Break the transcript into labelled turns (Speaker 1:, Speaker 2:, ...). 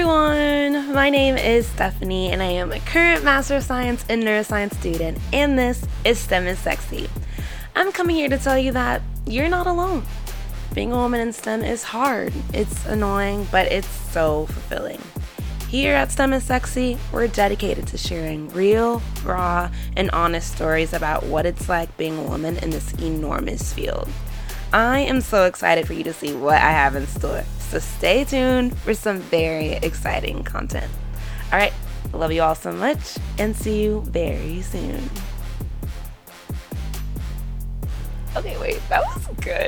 Speaker 1: everyone! My name is Stephanie, and I am a current Master of Science in Neuroscience student, and this is STEM is Sexy. I'm coming here to tell you that you're not alone. Being a woman in STEM is hard, it's annoying, but it's so fulfilling. Here at STEM is Sexy, we're dedicated to sharing real, raw, and honest stories about what it's like being a woman in this enormous field. I am so excited for you to see what I have in store. So stay tuned for some very exciting content. All right, love you all so much and see you very soon. Okay, wait, that was good.